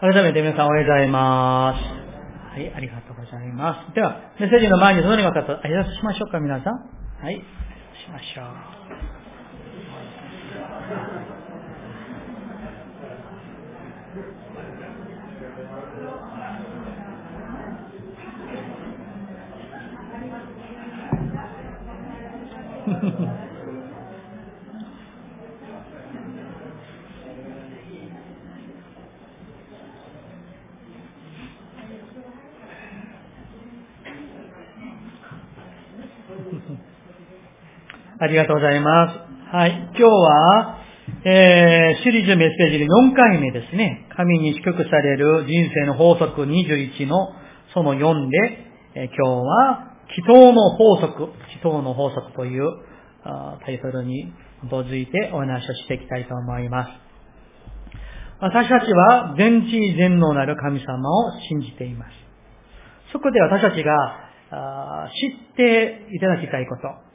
改めて皆さんおはようございます。はい、ありがとうございます。では、メッセージの前にそのような方、挨拶しましょうか、皆さん。はい、しましょう。ありがとうございます。はい。今日は、えー、シリーズメッセージの4回目ですね。神に祝福される人生の法則21のその4で、えー今日は、祈祷の法則、祈祷の法則というあタイトルに基づいてお話をしていきたいと思います。私たちは全知全能なる神様を信じています。そこで私たちがあ知っていただきたいこと、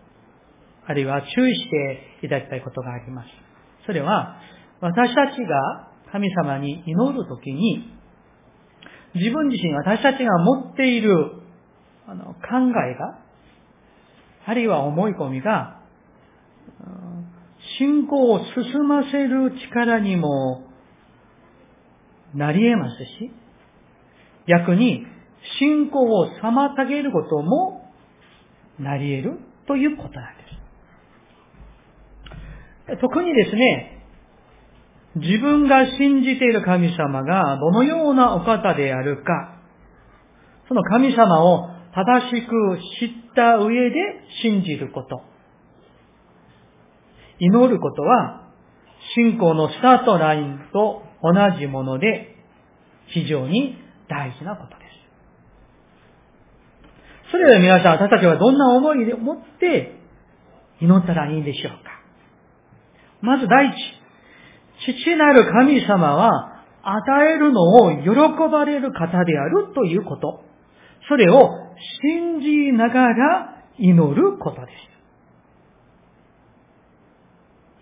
あるいは注意していただきたいことがあります。それは、私たちが神様に祈るときに、自分自身、私たちが持っているあの考えが、あるいは思い込みが、信仰を進ませる力にもなり得ますし、逆に信仰を妨げることもなり得るということなんです。特にですね、自分が信じている神様がどのようなお方であるか、その神様を正しく知った上で信じること。祈ることは、信仰のスタートラインと同じもので、非常に大事なことです。それでは皆さん、私たちはどんな思いで持って祈ったらいいんでしょうかまず第一、父なる神様は与えるのを喜ばれる方であるということ。それを信じながら祈ることで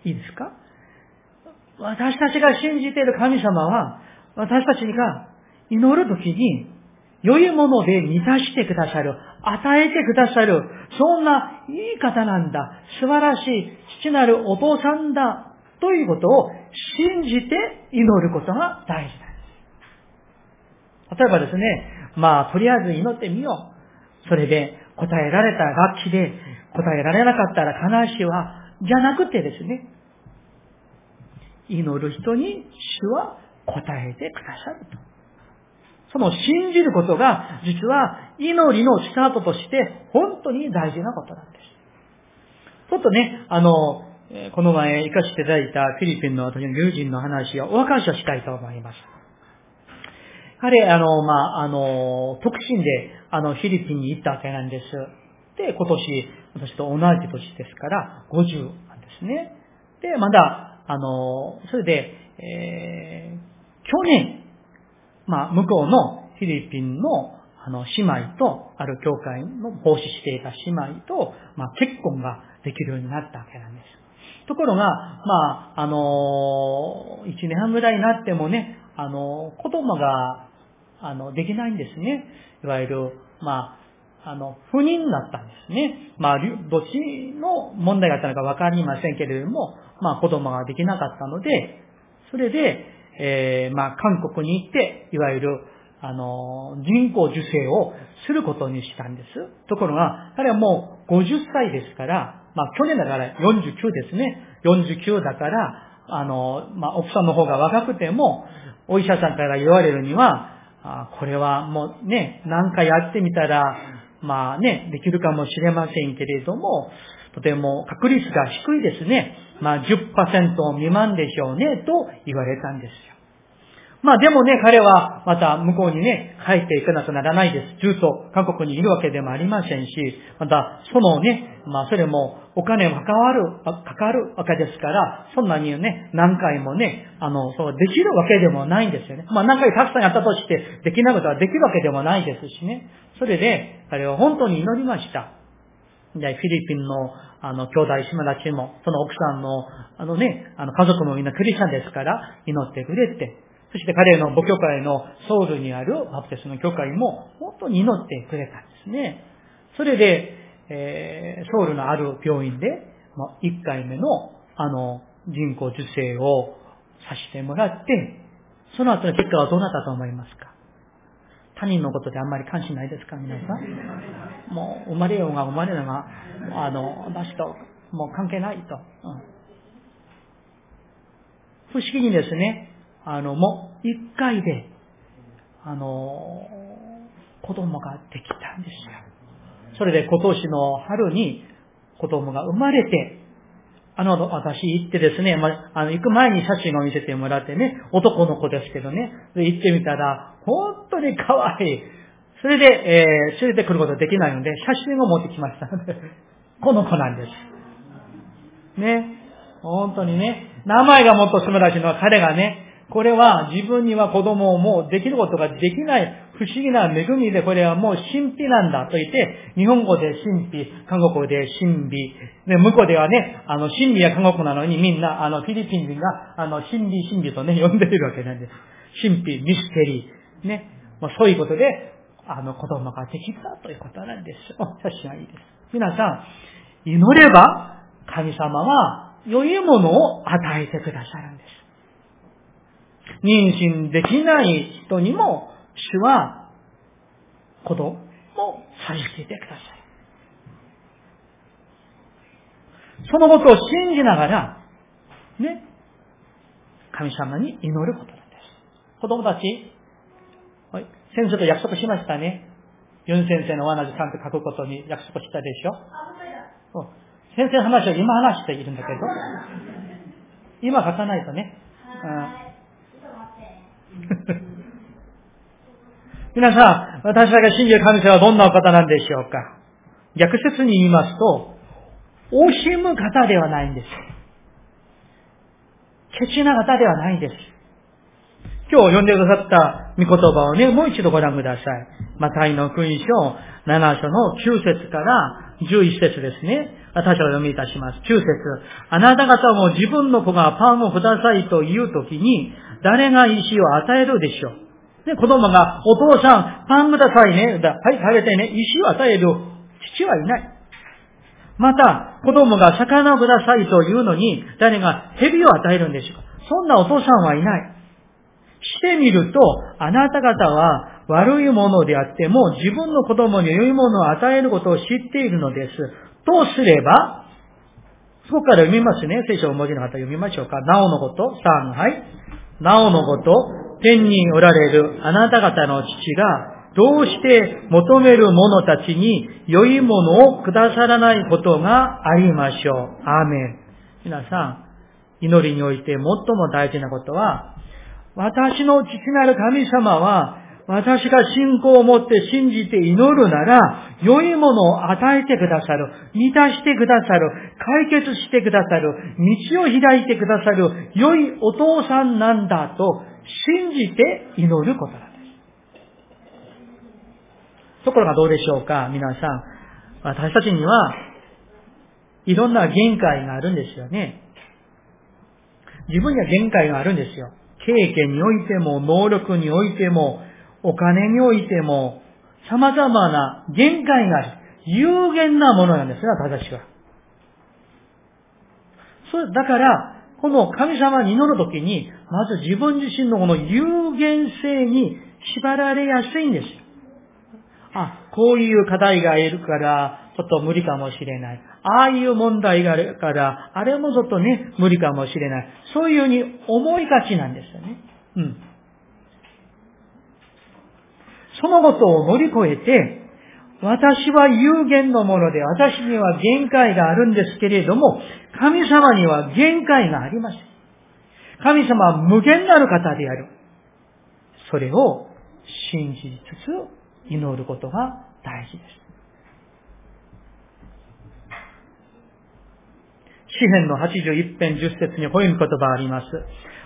す。いいですか？私たちが信じている神様は、私たちが祈るときに、良いもので満たしてくださる、与えてくださる、そんないい方なんだ、素晴らしい。父なるお父さんだ、ということを信じて祈ることが大事なんです。例えばですね、まあ、とりあえず祈ってみよう。それで答えられたら楽器で、答えられなかったら悲しいは、じゃなくてですね、祈る人に主は答えてくださると。その信じることが、実は祈りのスタートとして、本当に大事なことなんです。ちょっとね、あの、この前行かせていただいたフィリピンの私の友人の話をお分かりしたいと思います。彼、あの、まあ、あの、特進で、あの、フィリピンに行ったわけなんです。で、今年、私と同じ年ですから、50なんですね。で、まだ、あの、それで、えー去年、まあ、向こうのフィリピンの、あの、姉妹と、ある教会の奉仕していた姉妹と、まあ、結婚ができるようになったわけなんです。ところが、まあ、あの、一年半ぐらいになってもね、あの、子供が、あの、できないんですね。いわゆる、まあ、あの、不妊だったんですね。まあ、りどっちの問題があったのかわかりませんけれども、まあ、子供ができなかったので、それで、えーまあ、韓国に行って、いわゆる、あの、人工授精をすることにしたんです。ところが、彼はもう50歳ですから、まあ、去年だから49ですね。49だから、あの、まあ、奥さんの方が若くても、お医者さんから言われるには、あこれはもうね、何回やってみたら、まあね、できるかもしれませんけれども、とても確率が低いですね。まあ10%未満でしょうね、と言われたんですよ。まあでもね、彼はまた向こうにね、帰っていかなくならないです。ずっと韓国にいるわけでもありませんし、またそのね、まあそれもお金も関わる、かかるわけですから、そんなにね、何回もね、あの、そうできるわけでもないんですよね。まあ何回たくさんやったとして、できないことはできるわけでもないですしね。それで、彼は本当に祈りました。で、フィリピンの、あの、兄弟姉妹たちも、その奥さんの、あのね、あの、家族もみんなクリスチャンですから、祈ってくれって、そして彼の母教会のソウルにあるバプテスの教会も本当に祈ってくれたんですね。それで、えー、ソウルのある病院で、まあ、1回目のあの人工授精をさせてもらって、その後の結果はどうなったと思いますか？他人のことであんまり関心ないですか？皆さん？もう生まれようが生まれようが、あの、私ともう関係ないと。うん、不思議にですね、あの、もう一回で、あの、子供ができたんですよ。それで今年の春に子供が生まれて、あの、私行ってですね、まあ、の、行く前に写真を見せてもらってね、男の子ですけどね、で行ってみたら、本当に可愛い。それで、えー、連れてくることできないので、写真を持ってきました。この子なんです。ね。本当にね、名前がもっと素晴らしいのは彼がね、これは自分には子供をもうできることができない不思議な恵みでこれはもう神秘なんだと言って、日本語で神秘、韓国語で神秘、で、向こうではね、あの、神秘や韓国なのにみんな、あの、フィリピン人が、あの、神秘神秘とね、呼んでいるわけなんです。神秘、ミステリー、ね。まあ、そういうことで、あの、子供ができたということなんです。お、写真はいいです。皆さん、祈れば、神様は良いものを与えてくださるんです。妊娠できない人にも、主は子供を授けてください。そのことを信じながら、ね、神様に祈ることなんです。子供たち、はい、先生と約束しましたね。ユン先生の同じさんと書くことに約束したでしょ。先生の話を今話しているんだけど、今書かないとね。うん 皆さん、私たちが信じる神様はどんなお方なんでしょうか？逆説に言いますと、惜しむ方ではないんです。ケチな方ではないんです。今日読んでくださった御言葉をね、もう一度ご覧ください。マタイの福音書7章の9節から11節ですね。私は読みいたします。9節あなた方も自分の子がパンをくださいと言うときに、誰が石を与えるでしょう？で、子供が、お父さん、パンくださいね。はい、食べてね。石を与える父はいない。また、子供が魚をくださいと言うのに、誰が蛇を与えるんでしょうか？そんなお父さんはいない。してみると、あなた方は悪いものであっても、自分の子供に良いものを与えることを知っているのです。とすれば、そこから読みますね。聖書をお持ちの方読みましょうか。なおのこと、3、はい。なおのこと、天におられるあなた方の父が、どうして求める者たちに良いものをくださらないことがありましょう。アーメン。皆さん、祈りにおいて最も大事なことは、私の父なる神様は、私が信仰を持って信じて祈るなら、良いものを与えてくださる、満たしてくださる、解決してくださる、道を開いてくださる、良いお父さんなんだと信じて祈ることなんです。ところがどうでしょうか、皆さん。私たちには、いろんな限界があるんですよね。自分には限界があるんですよ。経験においても、能力においても、お金においても、様々な限界がある。有限なものなんですね、私は。そう、だから、この神様に祈るときに、まず自分自身のこの有限性に縛られやすいんですよ。あ、こういう課題がいるから、ちょっと無理かもしれない。ああいう問題があるから、あれもちょっとね、無理かもしれない。そういうふうに思いがちなんですよね。うん。そのことを乗り越えて、私は有限のもので、私には限界があるんですけれども、神様には限界がありません。神様は無限なる方である。それを信じつつ祈ることが大事です。詩篇の81編10節にこういう言葉があります。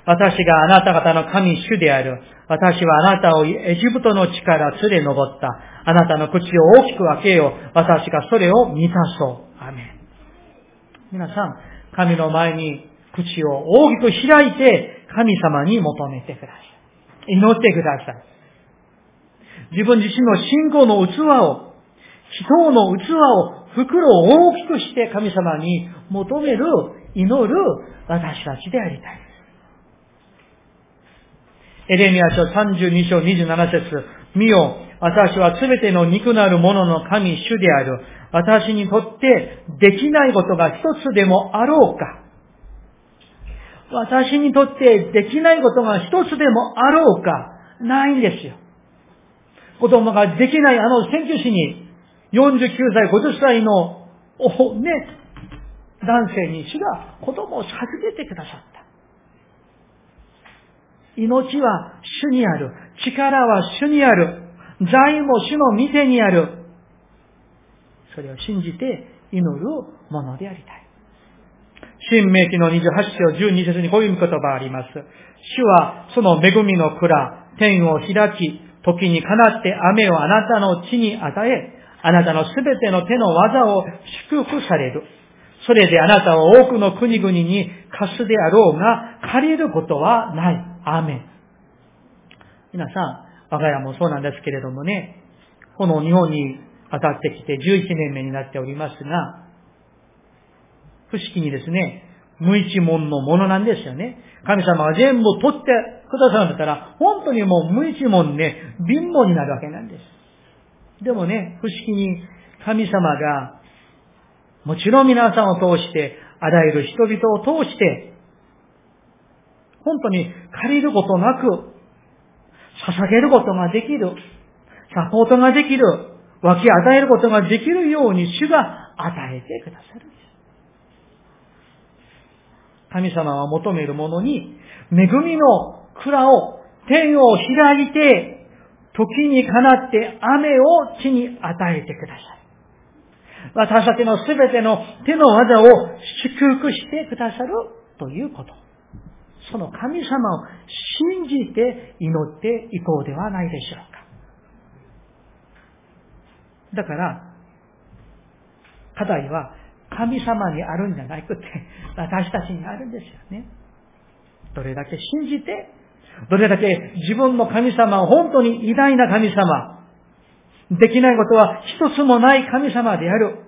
私があなた方の神主である。私はあなたをエジプトの地から連れ登った。あなたの口を大きく開けよう。私がそれを満たそう。アメン。皆さん、神の前に口を大きく開いて神様に求めてください。祈ってください。自分自身の信仰の器を、人の器を、袋を大きくして神様に求める、祈る私たちでありたい。エレミア書32章27節見よ、私はすべての肉なるものの神主である。私にとってできないことが一つでもあろうか。私にとってできないことが一つでもあろうか。ないんですよ。子供ができないあの選挙師に49歳、50歳の、お、ね、男性に主が子供を授けてくださった。命は主にある。力は主にある。財も主の御手にある。それを信じて祈るものでありたい。新明記の28章12節にこういう言葉があります。主はその恵みの蔵、天を開き、時にかなって雨をあなたの地に与え、あなたのすべての手の技を祝福される。それであなたは多くの国々に貸すであろうが、借りることはない。アーメン。皆さん、我が家もそうなんですけれどもね、この日本に渡ってきて11年目になっておりますが、不思議にですね、無一文のものなんですよね。神様が全部取ってくださるんだったら、本当にもう無一文ね、貧乏になるわけなんです。でもね、不思議に神様が、もちろん皆さんを通して、あらゆる人々を通して、本当に借りることなく、捧げることができる、サポートができる、分け与えることができるように主が与えてくださる。神様は求めるものに、恵みの蔵を、天を開いて、時にかなって雨を地に与えてください。私たちのすべての手の技を祝福してくださるということ。その神様を信じて祈っていこうではないでしょうか。だから、課題は神様にあるんじゃなくて、私たちにあるんですよね。どれだけ信じて、どれだけ自分の神様は本当に偉大な神様、できないことは一つもない神様である。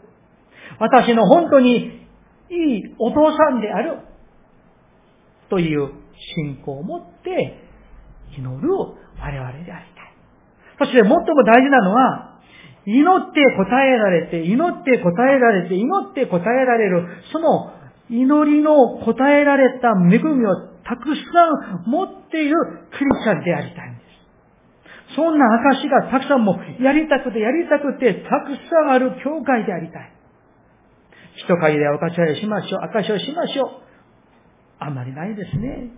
私の本当にいいお父さんである。という信仰を持って祈る我々でありたい。そして最も大事なのは、祈って答えられて、祈って答えられて、祈って答えられる、その祈りの答えられた恵みをたくさん持っているクリスチャンでありたいんです。そんな証がたくさんもやりたくてやりたくてたくさんある教会でありたい。人会でお貸し合いしましょう、証しをしましょう。あんまりないですね。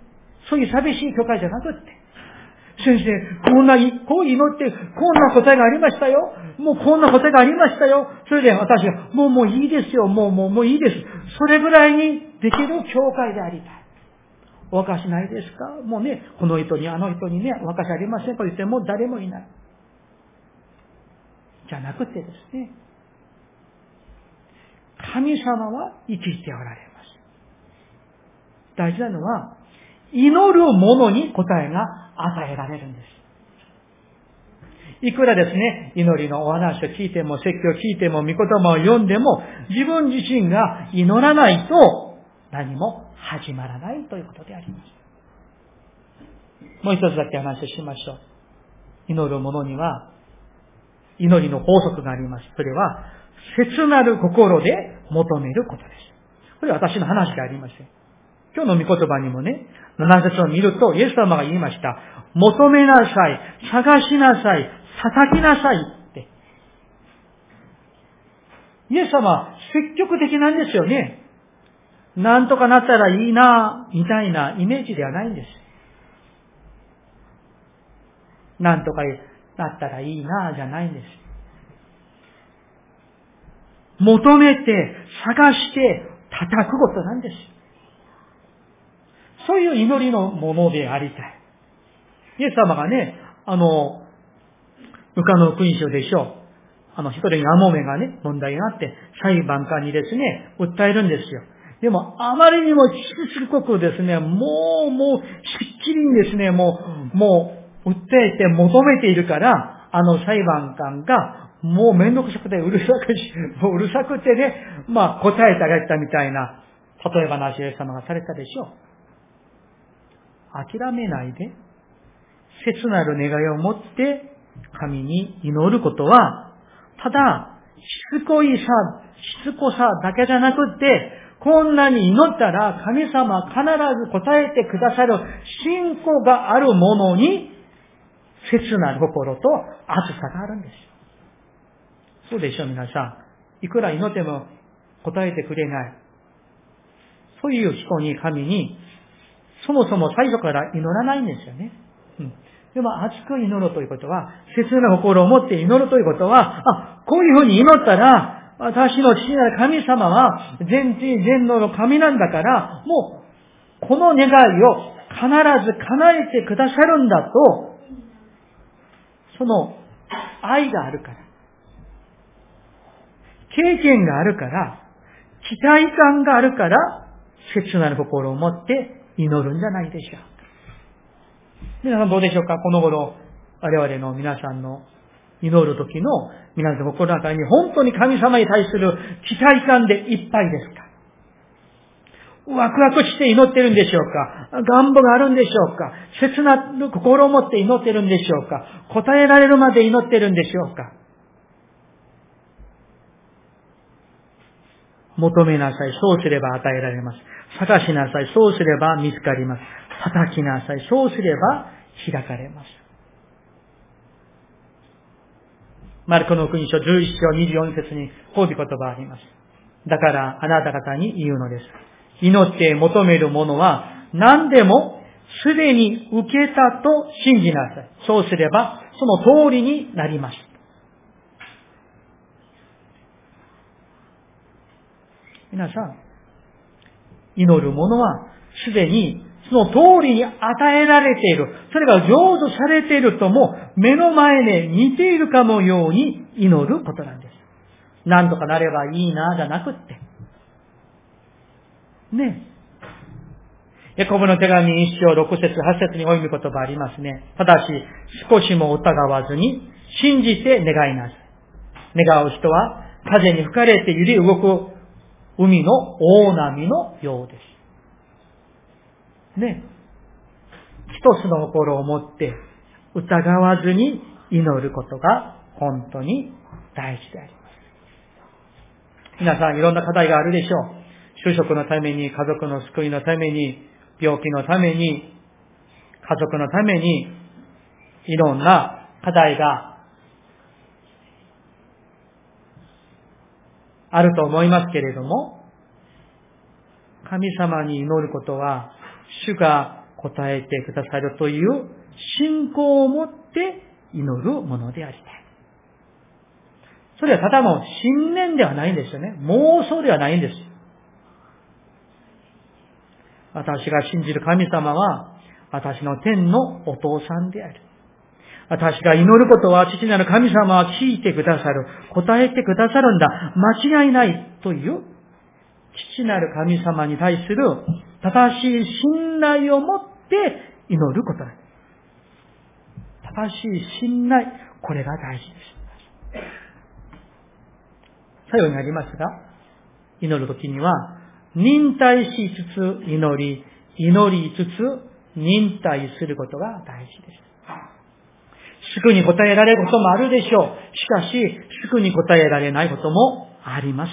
そういう寂しい教会じゃなくって、先生、こんな、こう祈って、こんな答えがありましたよ。もうこんな答えがありましたよ。それで私が、もうもういいですよ。もうもうもういいです。それぐらいにできる教会でありたい。お証ないですか？もうね、この人にあの人にね、お証ありませんと言っても誰もいない。じゃなくてですね、神様は生きておられます。大事なのは、祈る者に答えが与えられるんです。いくらですね、祈りのお話を聞いても、説教を聞いても、御言葉を読んでも、自分自身が祈らないと何も始まらないということであります。もう一つだけ話をしましょう。祈る者には、祈りの法則があります。それは、切なる心で求めることです。これは私の話でありません。今日の御言葉にもね、7節を見ると、イエス様が言いました。求めなさい、探しなさい、叩きなさいって。イエス様積極的なんですよね。なんとかなったらいいな、みたいなイメージではないんです。なんとかなったらいいな、じゃないんです。求めて、探して、叩くことなんです。そういう祈りのものでありたい。イエス様がね、あの、ルカの福音書でしょう。あの、一人にアモメがね、問題があって、裁判官にですね、訴えるんですよ。でも、あまりにもしつこくですね、もう、もう、しっきりにですね、もう、もう、訴えて求めているから、あの裁判官が、もうめんどくさくてうるさくし、もううるさくてね、まあ答えてあげたみたいな、例え話をイエス様がされたでしょう。諦めないで、切なる願いを持って神に祈ることは、ただ、しつこいさ、しつこさだけじゃなくって、こんなに祈ったら神様必ず答えてくださる信仰があるものに、切な心と熱さがあるんです。そうでしょう、皆さん。いくら祈っても答えてくれない。そういう人に神に、そもそも最初から祈らないんですよね。うん。でも熱く祈るということは、切な心を持って祈るということは、あ、こういうふうに祈ったら、私の父なる神様は全知全能の神なんだから、もう、この願いを必ず叶えてくださるんだと、その愛があるから、経験があるから、期待感があるから、切なる心を持って祈るんじゃないでしょうか。皆さんどうでしょうか？この頃、我々の皆さんの祈る時の皆さん心の中に本当に神様に対する期待感でいっぱいですか？ワクワクして祈ってるんでしょうか？願望があるんでしょうか？切なる心を持って祈ってるんでしょうか？答えられるまで祈ってるんでしょうか？求めなさい。そうすれば与えられます。探しなさい。そうすれば見つかります。叩きなさい。そうすれば開かれます。マルコの福音書11章24節にこういう言葉があります。だからあなた方に言うのです。祈って求めるものは何でもすでに受けたと信じなさい。そうすればその通りになります。皆さん、祈るものはすでにの通りに与えられている。それが成就されているとも、目の前で似ているかのように祈ることなんです。なんとかなればいいな、じゃなくって。ねヤコブの手紙一章六節八節にお読み言葉ありますね。ただし、少しも疑わずに、信じて願いなさい。願う人は、風に吹かれて揺り動く海の大波のようです。ね、一つの心を持って疑わずに祈ることが本当に大事であります。皆さんいろんな課題があるでしょう。就職のために、家族の救いのために、病気のために、家族のために、いろんな課題があると思いますけれども、神様に祈ることは主が答えてくださるという信仰を持って祈るものでありたい。それはただの信念ではないんですよね。妄想ではないんです。私が信じる神様は、私の天のお父さんである。私が祈ることは父なる神様は聞いてくださる。答えてくださるんだ。間違いないという父なる神様に対する正しい信頼を持って祈ることだ。正しい信頼、これが大事です。最後になりますが、祈るときには、忍耐しつつ祈り、祈りつつ忍耐することが大事です。すぐに答えられることもあるでしょう。しかし、すぐに答えられないこともあります。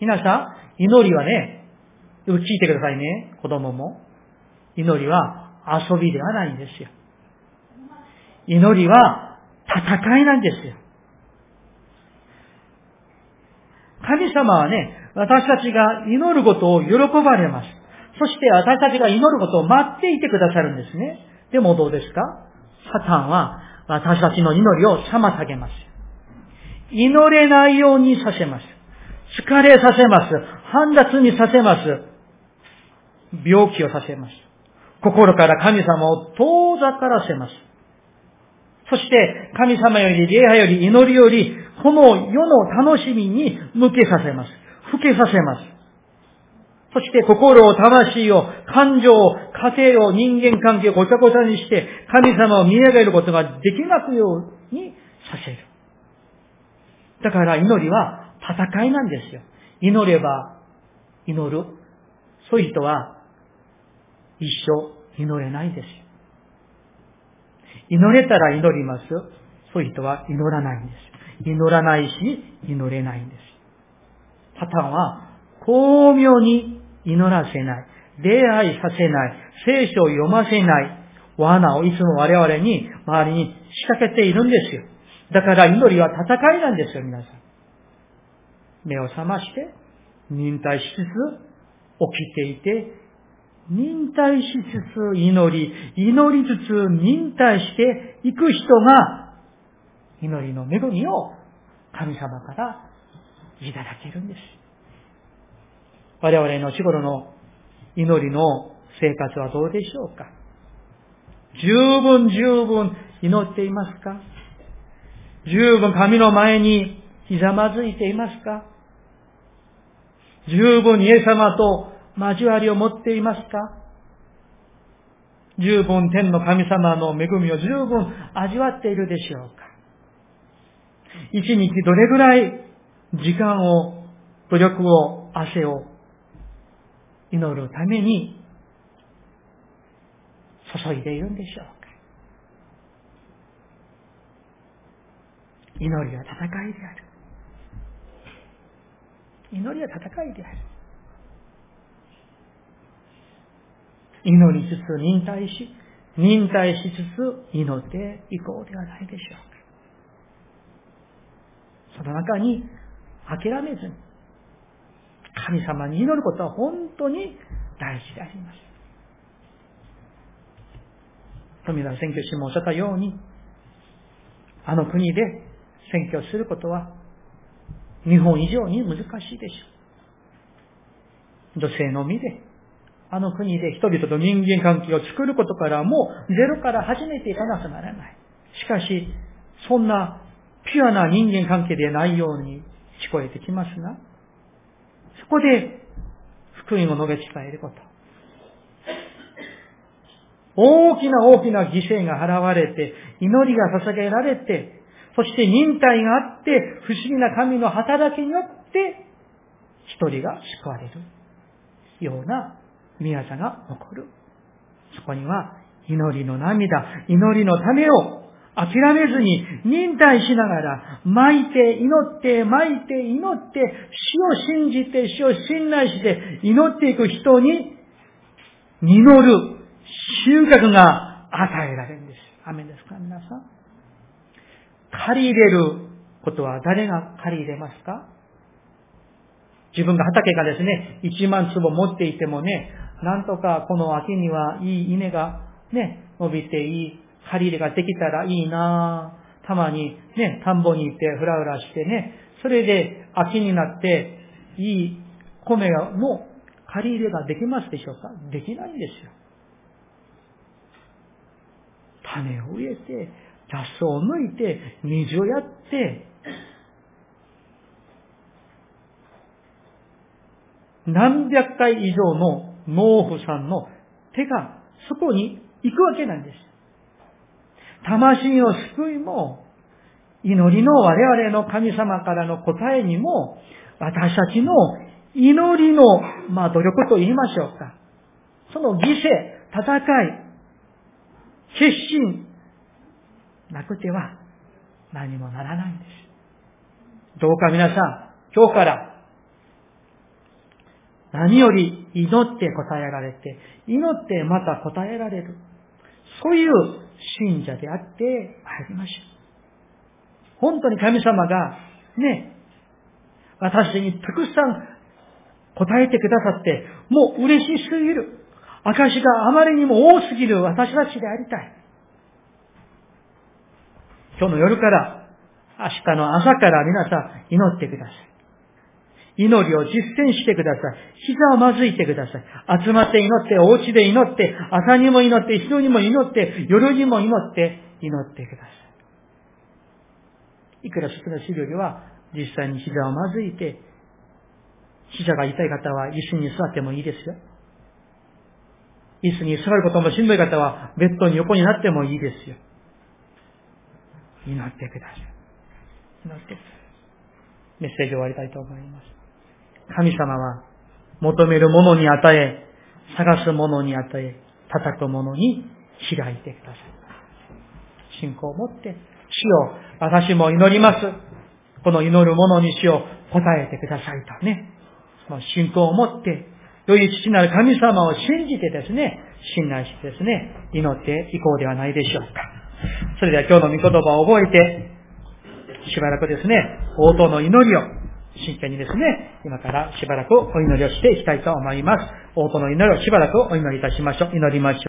皆さん、祈りはね、聞いてくださいね、子供も。祈りは遊びではないんですよ。祈りは戦いなんですよ。神様はね、私たちが祈ることを喜ばれます。そして私たちが祈ることを待っていてくださるんですね。でもどうですか？サタンは私たちの祈りを妨げます。祈れないようにさせます。疲れさせます。煩雑にさせます。病気をさせます。心から神様を遠ざからせます。そして、神様より、礼拝より、祈りより、この世の楽しみに向けさせます。吹けさせます。そして心を、魂を、感情を、家庭を人間関係をごちゃごちゃにして、神様を見上げることができなくようにさせる。だから祈りは戦いなんですよ。祈れば祈る。そういう人は一生祈れないです。祈れたら祈ります。そういう人は祈らないんです。祈らないし、祈れないんです。パターンは、巧妙に祈らせない。礼拝させない。聖書を読ませない。罠をいつも我々に、周りに仕掛けているんですよ。だから祈りは戦いなんですよ、皆さん。目を覚まして、忍耐しつつ、起きていて、忍耐しつつ祈り、祈りつつ忍耐していく人が、祈りの恵みを神様からいただけるんです。我々の日頃の祈りの生活はどうでしょうか？十分十分祈っていますか？十分神の前にひざまずいていますか？十分イエス様と交わりを持っていますか？十分天の神様の恵みを十分味わっているでしょうか？一日どれぐらい時間を、努力を、汗を祈るために注いでいるんでしょうか？祈りは戦いである。祈りは戦いである。祈りつつ忍耐し、忍耐しつつ祈っていこうではないでしょうか。その中に諦めずに、神様に祈ることは本当に大事であります。富田選挙師もおっしゃったように、あの国で選挙することは日本以上に難しいでしょう。女性のみで、あの国で人々と人間関係を作ることからもゼロから始めていかなくならない。しかし、そんなピュアな人間関係でないように聞こえてきますが、そこで福音を述べ伝えること。大きな大きな犠牲が払われて、祈りが捧げられて、そして忍耐があって、不思議な神の働きによって、一人が救われるような宮座が起こる。そこには祈りの涙、祈りのためを諦めずに忍耐しながら、巻いて、祈って、巻いて、祈って、死を信じて、死を信頼して祈っていく人に、実る収穫が与えられるんです。雨ですか皆さん。借り入れることは誰が借り入れますか？自分が畑がですね、1万坪持っていてもね、なんとかこの秋にはいい稲がね、伸びていい借り入れができたらいいな。たまにね、田んぼに行ってふらふらしてね、それで秋になっていい米の借り入れができますでしょうか？できないんですよ。種を植えて、雑草を抜いて、水をやって、何百回以上の農夫さんの手がそこに行くわけなんです。魂の救いも、祈りの我々の神様からの答えにも、私たちの祈りの、まあ、努力と言いましょうか。その犠牲、戦い、決心、なくては何もならないんです。どうか皆さん、今日から何より祈って答えられて、祈ってまた答えられる。そういう信者であってありましょう。本当に神様がね、私にたくさん答えてくださって、もう嬉しすぎる。証があまりにも多すぎる私たちでありたい。今日の夜から、明日の朝から皆さん祈ってください。祈りを実践してください。膝をまずいてください。集まって祈って、お家で祈って、朝にも祈って、昼にも祈って、夜にも祈って、祈ってください。いくら少なしよりは、実際に膝をまずいて、膝が痛い方は椅子に座ってもいいですよ。椅子に座ることもしんどい方は、ベッドに横になってもいいですよ。祈ってください。祈ってください。メッセージを終わりたいと思います。神様は、求めるものに与え、探すものに与え、叩くものに開いてください。信仰を持って、主よ、私も祈ります。この祈るものに主を答えてくださいとね。その信仰を持って、良い父なる神様を信じてですね、信頼してですね、祈っていこうではないでしょうか。それでは今日の御言葉を覚えて、しばらくですね、応答の祈りを真剣にですね、今からしばらくお祈りをしていきたいと思います。応答の祈りをしばらくお祈りいたしましょう。祈りましょう。